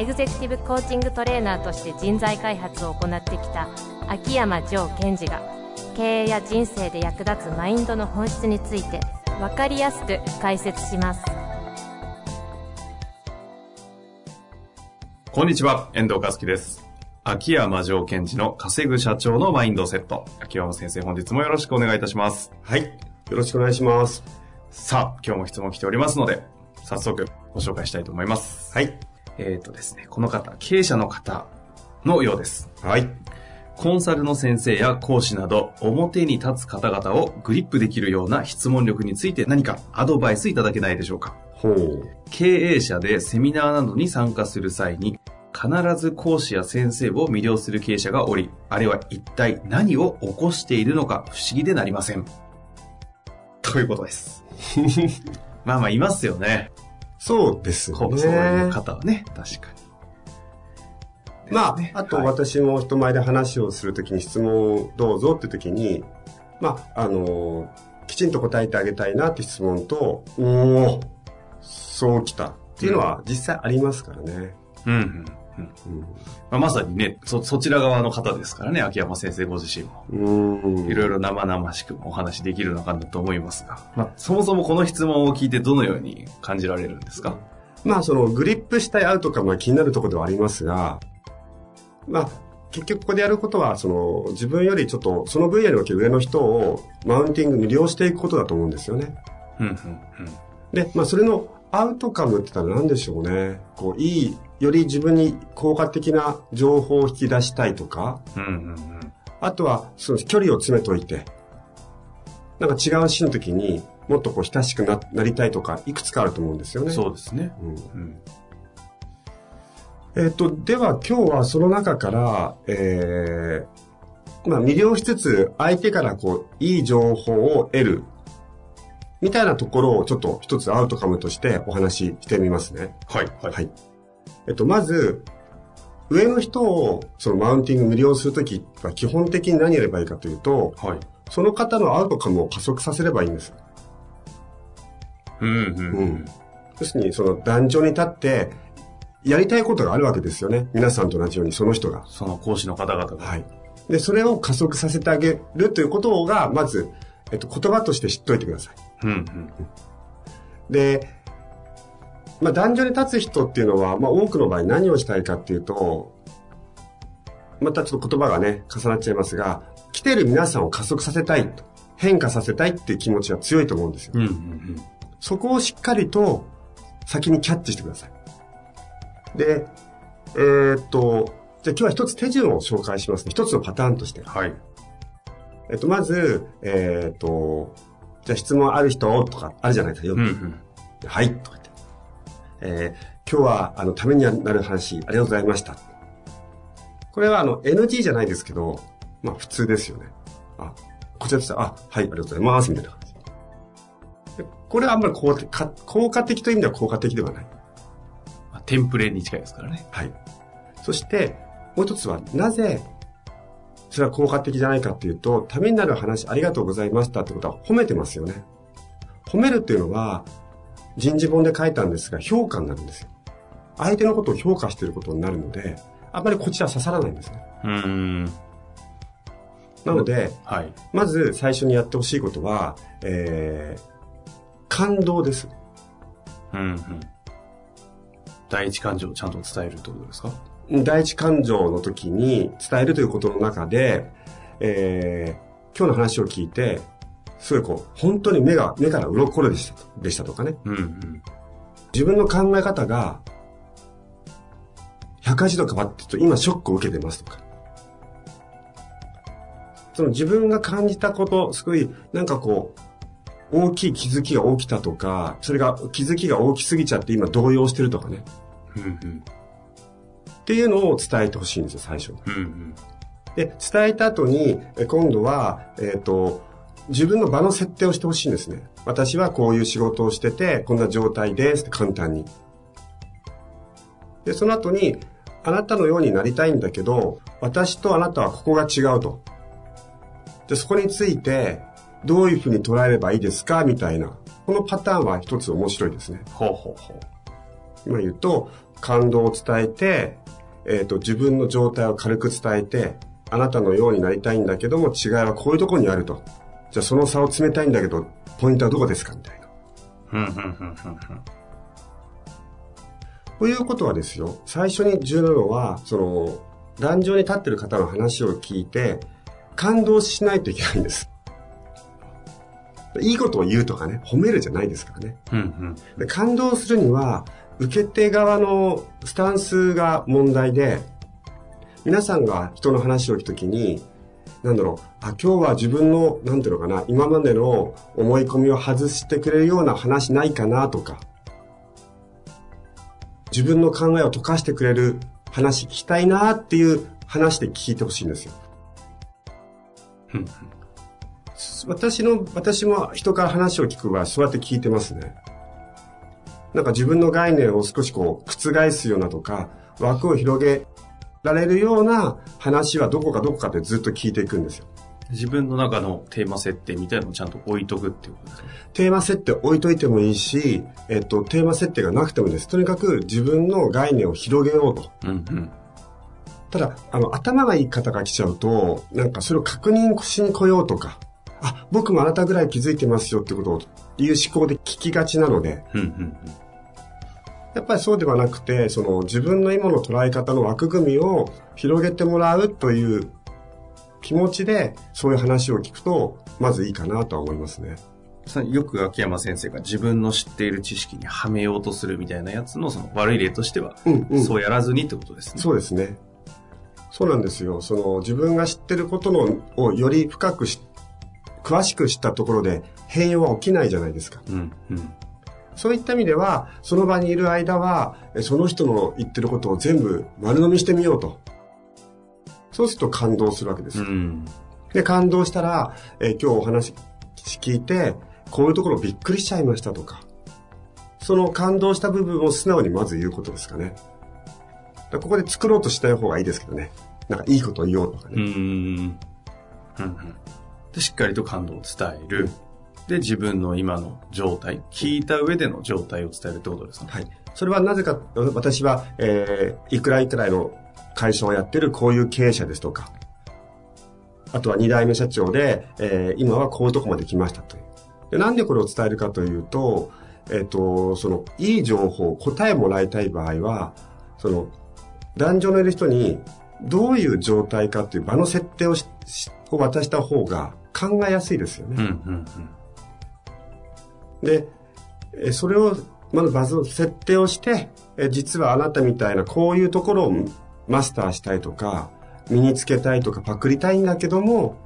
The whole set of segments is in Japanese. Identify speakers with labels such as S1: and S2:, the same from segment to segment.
S1: エグゼクティブコーチングトレーナーとして人材開発を行ってきた秋山城賢治が経営や人生で役立つマインドの本質について分かりやすく解説します
S2: こんにちは、遠藤和樹です。秋山城賢治の稼ぐ社長のマインドセット。秋山先生、本日もよろしくお願いいたします。
S3: はい。よろしくお願いします。
S2: さあ、今日も質問来ておりますので、早速ご紹介したいと思います。
S3: はい。
S2: えっ、とですね、この方、経営者の方のようです。
S3: はい。
S2: コンサルの先生や講師など、表に立つ方々をグリップできるような質問力について何かアドバイスいただけないでしょうか
S3: ほう。
S2: 経営者でセミナーなどに参加する際に、必ず講師や先生を魅了する経営者がおり、あれは一体何を起こしているのか不思議でなりません。ということです。まあまあ、いますよね。
S3: そうですね。
S2: そういう方はね、確かに。
S3: まあ、
S2: ね
S3: あと
S2: はい
S3: 私も人前で話をするときに質問をどうぞって時に、まあ、あの、きちんと答えてあげたいなって質問と、おおそうきたっていうのは実際ありますからね。
S2: うんうんうんまあ、まさにねそ、そちら側の方ですからね、秋山先生ご自身も。いろいろ生々しくお話できるのかなと思いますが、まあ、そもそもこの質問を聞いてどのように感じられるんですか？
S3: まあ、そのグリップしたいアウトカムは気になるところではありますが、まあ、結局ここでやることは、その自分よりちょっとその分野における上の人をマウンティングに利用していくことだと思うんですよね。
S2: うんうんうん
S3: で、まあ、それのアウトカムって言ったら何でしょうね。こう、いい、より自分に効果的な情報を引き出したいとか、
S2: うんうんうん
S3: あとは、その距離を詰めといて、なんか違うシーンの時にもっとこう親しくななりたいとか、いくつかあると思うんですよね。
S2: そうですね。
S3: うん
S2: うん
S3: えっと、では今日はその中から、えー、まあ魅了しつつ相手からこう、いい情報を得る、みたいなところをちょっと一つアウトカムとしてお話ししてみますね。
S2: はい、はい。
S3: はい。えっと、まず、上の人をそのマウンティング無料するときは基本的に何やればいいかというと、
S2: はい。
S3: その方のアウトカムを加速させればいいんです。
S2: うんうんう
S3: うんん。要するに、その壇上に立って、やりたいことがあるわけですよね。皆さんと同じように、その人が。
S2: その講師の方々が。
S3: はい。で、それを加速させてあげるということが、まず、えっと、言葉として知っておいてください。
S2: うんうん
S3: で、まあ、男女に立つ人っていうのは、まあ、多くの場合何をしたいかっていうと、またちょっと言葉がね、重なっちゃいますが、来てる皆さんを加速させたいと、変化させたいっていう気持ちは強いと思うんですよ。
S2: うん。うんうん
S3: そこをしっかりと先にキャッチしてください。で、えーっと、じゃあ今日は一つ手順を紹介しますね。一つのパターンとして。
S2: はい。
S3: えっと、まず、えーっと、じゃあ質問ある人とかあるじゃないですか。よく
S2: うんうん。
S3: はい、とか言って。えー今日は、あの、ためになる話、ありがとうございました。これは、あの、NG じゃないですけど、まあ、普通ですよね。あ、こちらとしては、あ、はい、ありがとうございます、みたいな感じ。でこれはあんまり効果か効果的という意味では効果的ではない。
S2: まあテンプレに近いですからね。
S3: はい。そして、もう一つは、なぜ、それは効果的じゃないかっていうと、ためになる話、ありがとうございましたってことは褒めてますよね。褒めるっていうのは、人事本で書いたんですが、評価になるんですよ。相手のことを評価していることになるので、あんまりこちら刺さらないんですね。
S2: うん。
S3: なので、
S2: はい。
S3: まず最初にやってほしいことは、えー、感動です。
S2: うんうん。第一感情をちゃんと伝えるってことですか？
S3: 第一感情の時に伝えるということの中で、えー、今日の話を聞いて、すごいこう、本当に目が、目から鱗でしたでしたとかね。
S2: うんうん。
S3: 自分の考え方が、180度変わってると今ショックを受けてますとか。その自分が感じたこと、すごい、なんかこう、大きい気づきが起きたとか、それが気づきが大きすぎちゃって今動揺してるとかね。
S2: うんうん。
S3: っていうのを伝えてほしいんですよ、最初に。
S2: うんうん。
S3: で、伝えた後に、え今度は、えっ、と、自分の場の設定をしてほしいんですね。私はこういう仕事をしてて、こんな状態ですって簡単に。で、その後に、あなたのようになりたいんだけど、私とあなたはここが違うと。で、そこについて、どういうふうに捉えればいいですか？みたいな。このパターンは一つ面白いですね。
S2: ほうほうほう。
S3: 今言うと、感動を伝えて、えっ、と、自分の状態を軽く伝えて、あなたのようになりたいんだけども、違いはこういうところにあると。じゃあその差を詰めたいんだけど、ポイントはどこですかみたいな。
S2: ふんふんふんふんふん。
S3: ということはですよ、最初に重要なのは、その、壇上に立ってる方の話を聞いて、感動しないといけないんです。いいことを言うとかね、褒めるじゃないですからね。
S2: うんうん。
S3: で感動するには、受け手側のスタンスが問題で、皆さんが人の話を聞くときに、なんだろう、あ、今日は自分の、なんていうのかな、今までの思い込みを外してくれるような話ないかなとか、自分の考えを溶かしてくれる話聞きたいなっていう話で聞いてほしいんですよ。
S2: うん
S3: 私の、私も人から話を聞く場合、そうやって聞いてますね。なんか自分の概念を少しこう、覆すようなとか、枠を広げられるような話はどこかどこかでずっと聞いていくんですよ。
S2: 自分の中のテーマ設定みたいなのをちゃんと置いとくっていうことですね。
S3: テーマ設定置いといてもいいし、えっと、テーマ設定がなくてもいいです。とにかく自分の概念を広げようと。
S2: うんうん。
S3: ただ、あの、頭がいい方が来ちゃうと、なんかそれを確認しに来ようとか、あ、僕もあなたぐらい気づいてますよってことをいう思考で聞きがちなので、
S2: うんうん
S3: やっぱりそうではなくて、その自分の今の捉え方の枠組みを広げてもらうという気持ちで、そういう話を聞くと、まずいいかなとは思いますね。
S2: さよく秋山先生が自分の知っている知識にはめようとするみたいなやつのその悪い例としては、
S3: うんうん。
S2: そうやらずにってことですね。
S3: そうですね。そうなんですよ。その自分が知ってることのをより深くし、詳しく知ったところで変容は起きないじゃないですか。
S2: うんうん。
S3: そういった意味では、その場にいる間は、えその人の言ってることを全部丸飲みしてみようと。そうすると感動するわけですよ。
S2: うん。
S3: で、感動したら、えー今日お話聞いて、こういうところびっくりしちゃいましたとか、その感動した部分を素直にまず言うことですかね。ここで作ろうとしない方がいいですけどね。なんかいいことを言おうとか
S2: う
S3: ね。
S2: ん。うん。うん。で、しっかりと感動を伝える。で、自分の今の状態、聞いた上での状態を伝えるってことですね。
S3: はい。それはなぜか、私は、えー、いくらいくらいの会社をやってるこういう経営者ですとか、あとは二代目社長で、えー今はこういうとこまで来ましたという。でなんでこれを伝えるかというと、えっ、と、その、いい情報、答えもらいたい場合は、その、壇上のいる人に、どういう状態かっていう場の設定をを渡した方が考えやすいですよね。
S2: うんうん
S3: で、えそれを、まずバズの設定をして、え実はあなたみたいなこういうところをマスターしたいとか、身につけたいとかパクりたいんだけども、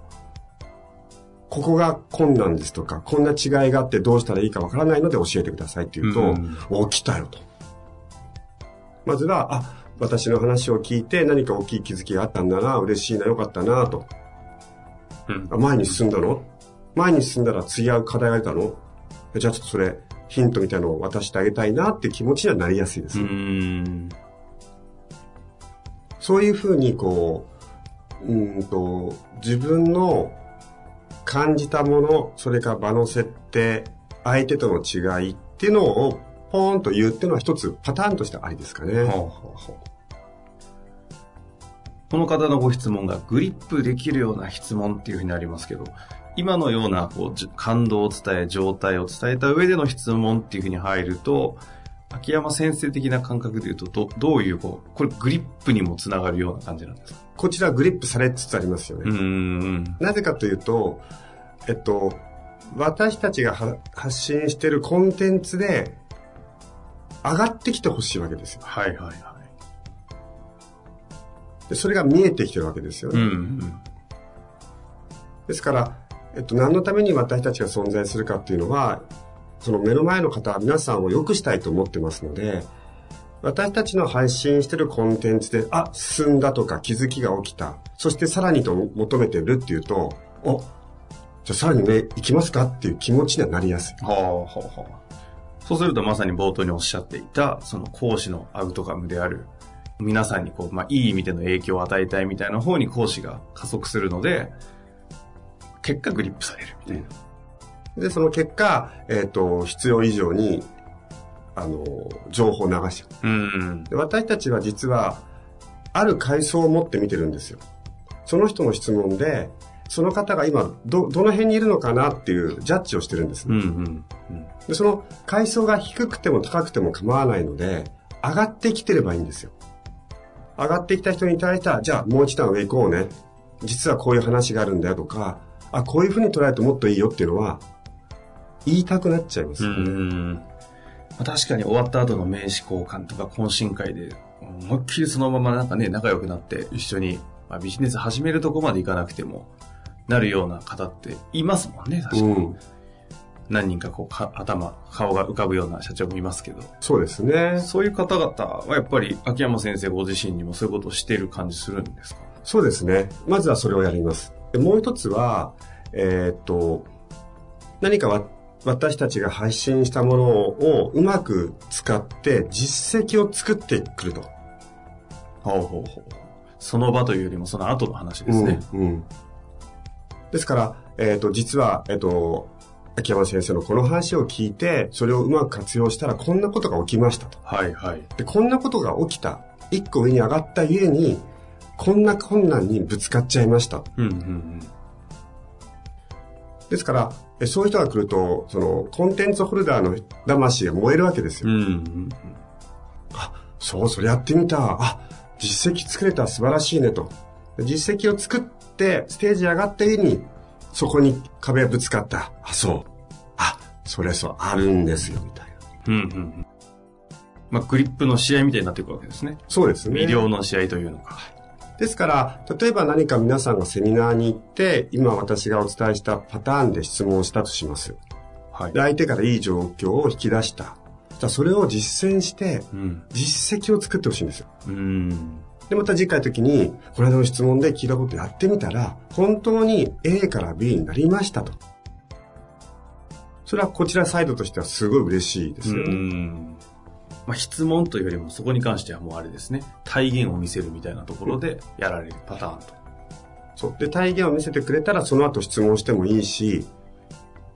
S3: ここが困難ですとか、こんな違いがあってどうしたらいいかわからないので教えてくださいって言うと、
S2: うん
S3: お、来たよと。まずは、あ、私の話を聞いて何か大きい気づきがあったんだな、嬉しいな、よかったな、と。
S2: うん。
S3: あ前に進んだの？前に進んだら次は課題が出たの？じゃあちょっとそれ、ヒントみたいなのを渡してあげたいなって気持ちにはなりやすいです。
S2: うん。
S3: そういうふうに、こう、うーんと、自分の感じたもの、それから場の設定、相手との違いっていうのをポーンと言うっていうのは一つパターンとしてありですかね。
S2: この方のご質問がグリップできるような質問っていうふうになりますけど、今のようなこうじ感動を伝え、状態を伝えた上での質問っていうふうに入ると、秋山先生的な感覚で言うと、どどういう、こう、これグリップにもつながるような感じなんですか？
S3: こちらグリップされつつありますよね。
S2: うーん。
S3: なぜかというと、えっと、私たちがは発信しているコンテンツで上がってきてほしいわけですよ。
S2: はいはいはい。
S3: でそれが見えてきてるわけですよね。
S2: うんうん。
S3: ですから、えっと、何のために私たちが存在するかっていうのは、その目の前の方、皆さんを良くしたいと思ってますので、私たちの配信してるコンテンツで、あ、進んだとか気づきが起きた。そしてさらにと求めてるっていうと、お、じゃあさらに上行きますかっていう気持ちにはなりやすい。
S2: はあ、はあ、はあ。そうするとまさに冒頭におっしゃっていた、その講師のアウトカムである、皆さんにこう、まあ、いい意味での影響を与えたいみたいな方に講師が加速するので、結果グリップされるみたいな。
S3: で、その結果、えっ、と、必要以上に、あの、情報を流しちゃう。
S2: うん。
S3: で私たちは実は、ある階層を持って見てるんですよ。その人の質問で、その方が今、ど、どの辺にいるのかなっていうジャッジをしてるんです
S2: うん、
S3: ね。
S2: うん。
S3: で、その階層が低くても高くても構わないので、上がってきてればいいんですよ。上がってきた人に対しては、じゃあもう一段上行こうね。実はこういう話があるんだよとか、あ、こういうふうに捉えるともっといいよっていうのは、言いたくなっちゃいます
S2: う
S3: よね。
S2: ん。まあ確かに終わった後の名刺交換とか懇親会で、思いっきりそのままなんかね、仲良くなって一緒に、まあ、ビジネス始めるとこまでいかなくても、なるような方っていますもんね、確かに。
S3: うん。
S2: 何人かこうか、頭、顔が浮かぶような社長もいますけど。
S3: そうですね。
S2: そういう方々はやっぱり秋山先生ご自身にもそういうことをしている感じするんですか？
S3: そうですね。まずはそれをやります。でもう一つは、えーっと、何かわ私たちが配信したものをうまく使って実績を作ってくると。
S2: ほうほうほう。その場というよりもその後の話ですね。
S3: うん。うんですから、えーっと、実は、えーっと、秋山先生のこの話を聞いて、それをうまく活用したらこんなことが起きましたと。
S2: はいはい。
S3: で、こんなことが起きた。一個上に上がったゆえに、こんな困難にぶつかっちゃいました。
S2: うんうんうん。
S3: ですから、えそういう人が来ると、その、コンテンツホルダーの魂が燃えるわけですよ。
S2: うんうん
S3: そう、それやってみた。あ、実績作れた、素晴らしいねと。で実績を作って、ステージ上がった上に、そこに壁がぶつかった。あ、そう。あ、それそう、あるんですよ、みたいな。
S2: うんうんうん。まあ、グリップの試合みたいになっていくわけですね。
S3: そうですね。
S2: 医療の試合というのか。
S3: ですから、例えば何か皆さんがセミナーに行って、今私がお伝えしたパターンで質問をしたとします。
S2: はい
S3: で、。相手からいい状況を引き出した。そしたらそれを実践して、
S2: うん。
S3: 実績を作ってほしいんですよ。
S2: うん。
S3: で、また次回の時に、この間の質問で聞いたことやってみたら、本当に A から B になりましたと。それはこちらサイドとしてはすごい嬉しいですよ
S2: う
S3: ね。
S2: ん。まあ、質問というよりもそこに関してはもうあれですね。体現を見せるみたいなところでやられるパターンと。
S3: そう。で、体現を見せてくれたら、その後質問してもいいし、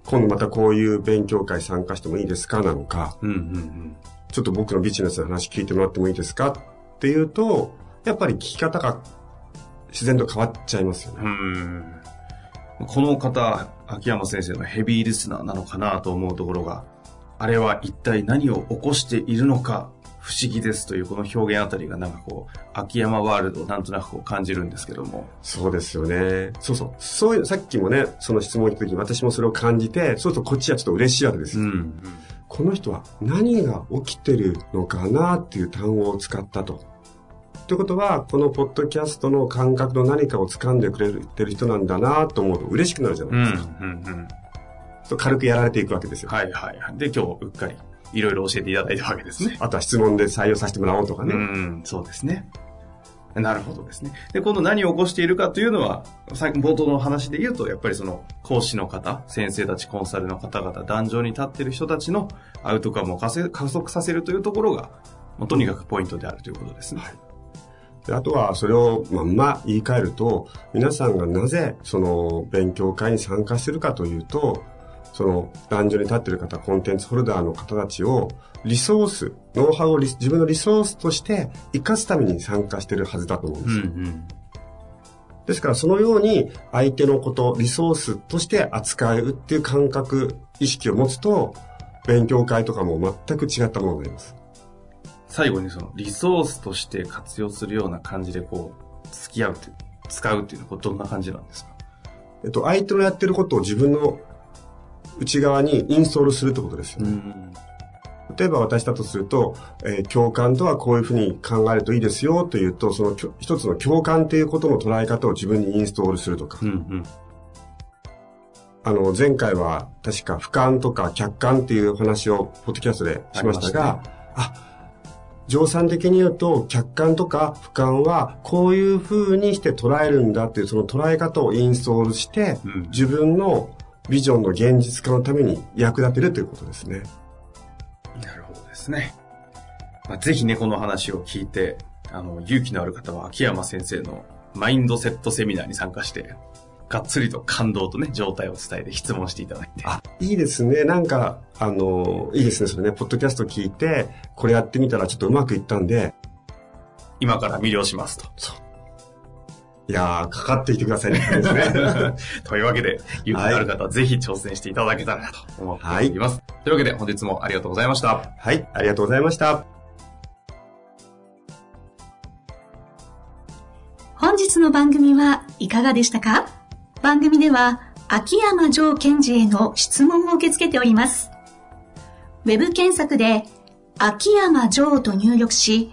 S3: 今度またこういう勉強会参加してもいいですかなのか、
S2: うんうん
S3: ちょっと僕のビジネスの話聞いてもらってもいいですかっていうと、やっぱり聞き方が自然と変わっちゃいますよね。
S2: うん。うん。この方、秋山先生のヘビーリスナーなのかなと思うところが、あれは一体何を起こしているのか不思議ですというこの表現あたりがなんかこう、秋山ワールドをなんとなくこう感じるんですけども。
S3: そうですよね。そうそう。そういう、さっきもね、その質問をした時に私もそれを感じて、そうするとこっちはちょっと嬉しいわけですよ。
S2: ん。
S3: この人は何が起きてるのかなっていう単語を使ったと。ということは、このポッドキャストの感覚の何かを掴んでくれてる人なんだなと思うと嬉しくなるじゃ
S2: う。
S3: なんいですか。
S2: うん。うん。
S3: そう軽くやられていくわけですよ。
S2: はいはいはい。で、今日うっかりいろいろ教えていただいたわけですね。
S3: あとは質問で採用させてもらおうとかね。
S2: うん、そうですね。なるほどですね。で、今度何を起こしているかというのは、さっき冒頭の話で言うと、やっぱりその講師の方、先生たち、コンサルの方々、壇上に立っている人たちのアウトカムを加速させるというところが、とにかくポイントであるということですね。
S3: であとは、それをまんま言い換えると、皆さんがなぜその勉強会に参加してるかというと、その壇上に立ってる方、コンテンツホルダーの方たちを、リソース、ノウハウをリ自分のリソースとして活かすために参加してるはずだと思うんで
S2: うん
S3: すよ。
S2: うん。
S3: ですから、そのように相手のこと、リソースとして扱うっていう感覚、意識を持つと、勉強会とかも全く違ったものになります。
S2: 最後にそのリソースとして活用するような感じでこう、付き合うっていう、使うっていうのはどんな感じなんですか？
S3: えっと、相手のやってることを自分の内側にインストールするってことですよね。
S2: ん。
S3: 例えば私だとすると、えー共感とはこういうふうに考えるといいですよというと、その一つの共感ということの捉え方を自分にインストールするとか
S2: う。んうん。
S3: あの、前回は確か俯瞰とか客観っていうお話をポッドキャストでしましたが、あ乗算的に言うと、客観とか俯瞰は、こういう風にして捉えるんだっていう、その捉え方をインストールして、うん、自分のビジョンの現実化のために役立てるということですね。
S2: なるほどですね。まあ、ぜひね、この話を聞いて、あの、勇気のある方は秋山先生のマインドセットセミナーに参加して、がっつりと感動とね、状態を伝えて質問していただいて。
S3: あ、いいですね。なんか、あの、いいですね。それね、ポッドキャスト聞いて、これやってみたらちょっとうまくいったんで、
S2: 今から魅了しますと。そう。
S3: いやー、かかってきてくださいね。
S2: というわけで、勇気のある方はぜひ挑戦していただけたらなと思っております。はい、というわけで、本日もありがとうございました。
S3: はい、ありがとうございました。
S4: 本日の番組はいかがでしたか？番組では、秋山城賢治への質問を受け付けております。ウェブ検索で、秋山城と入力し、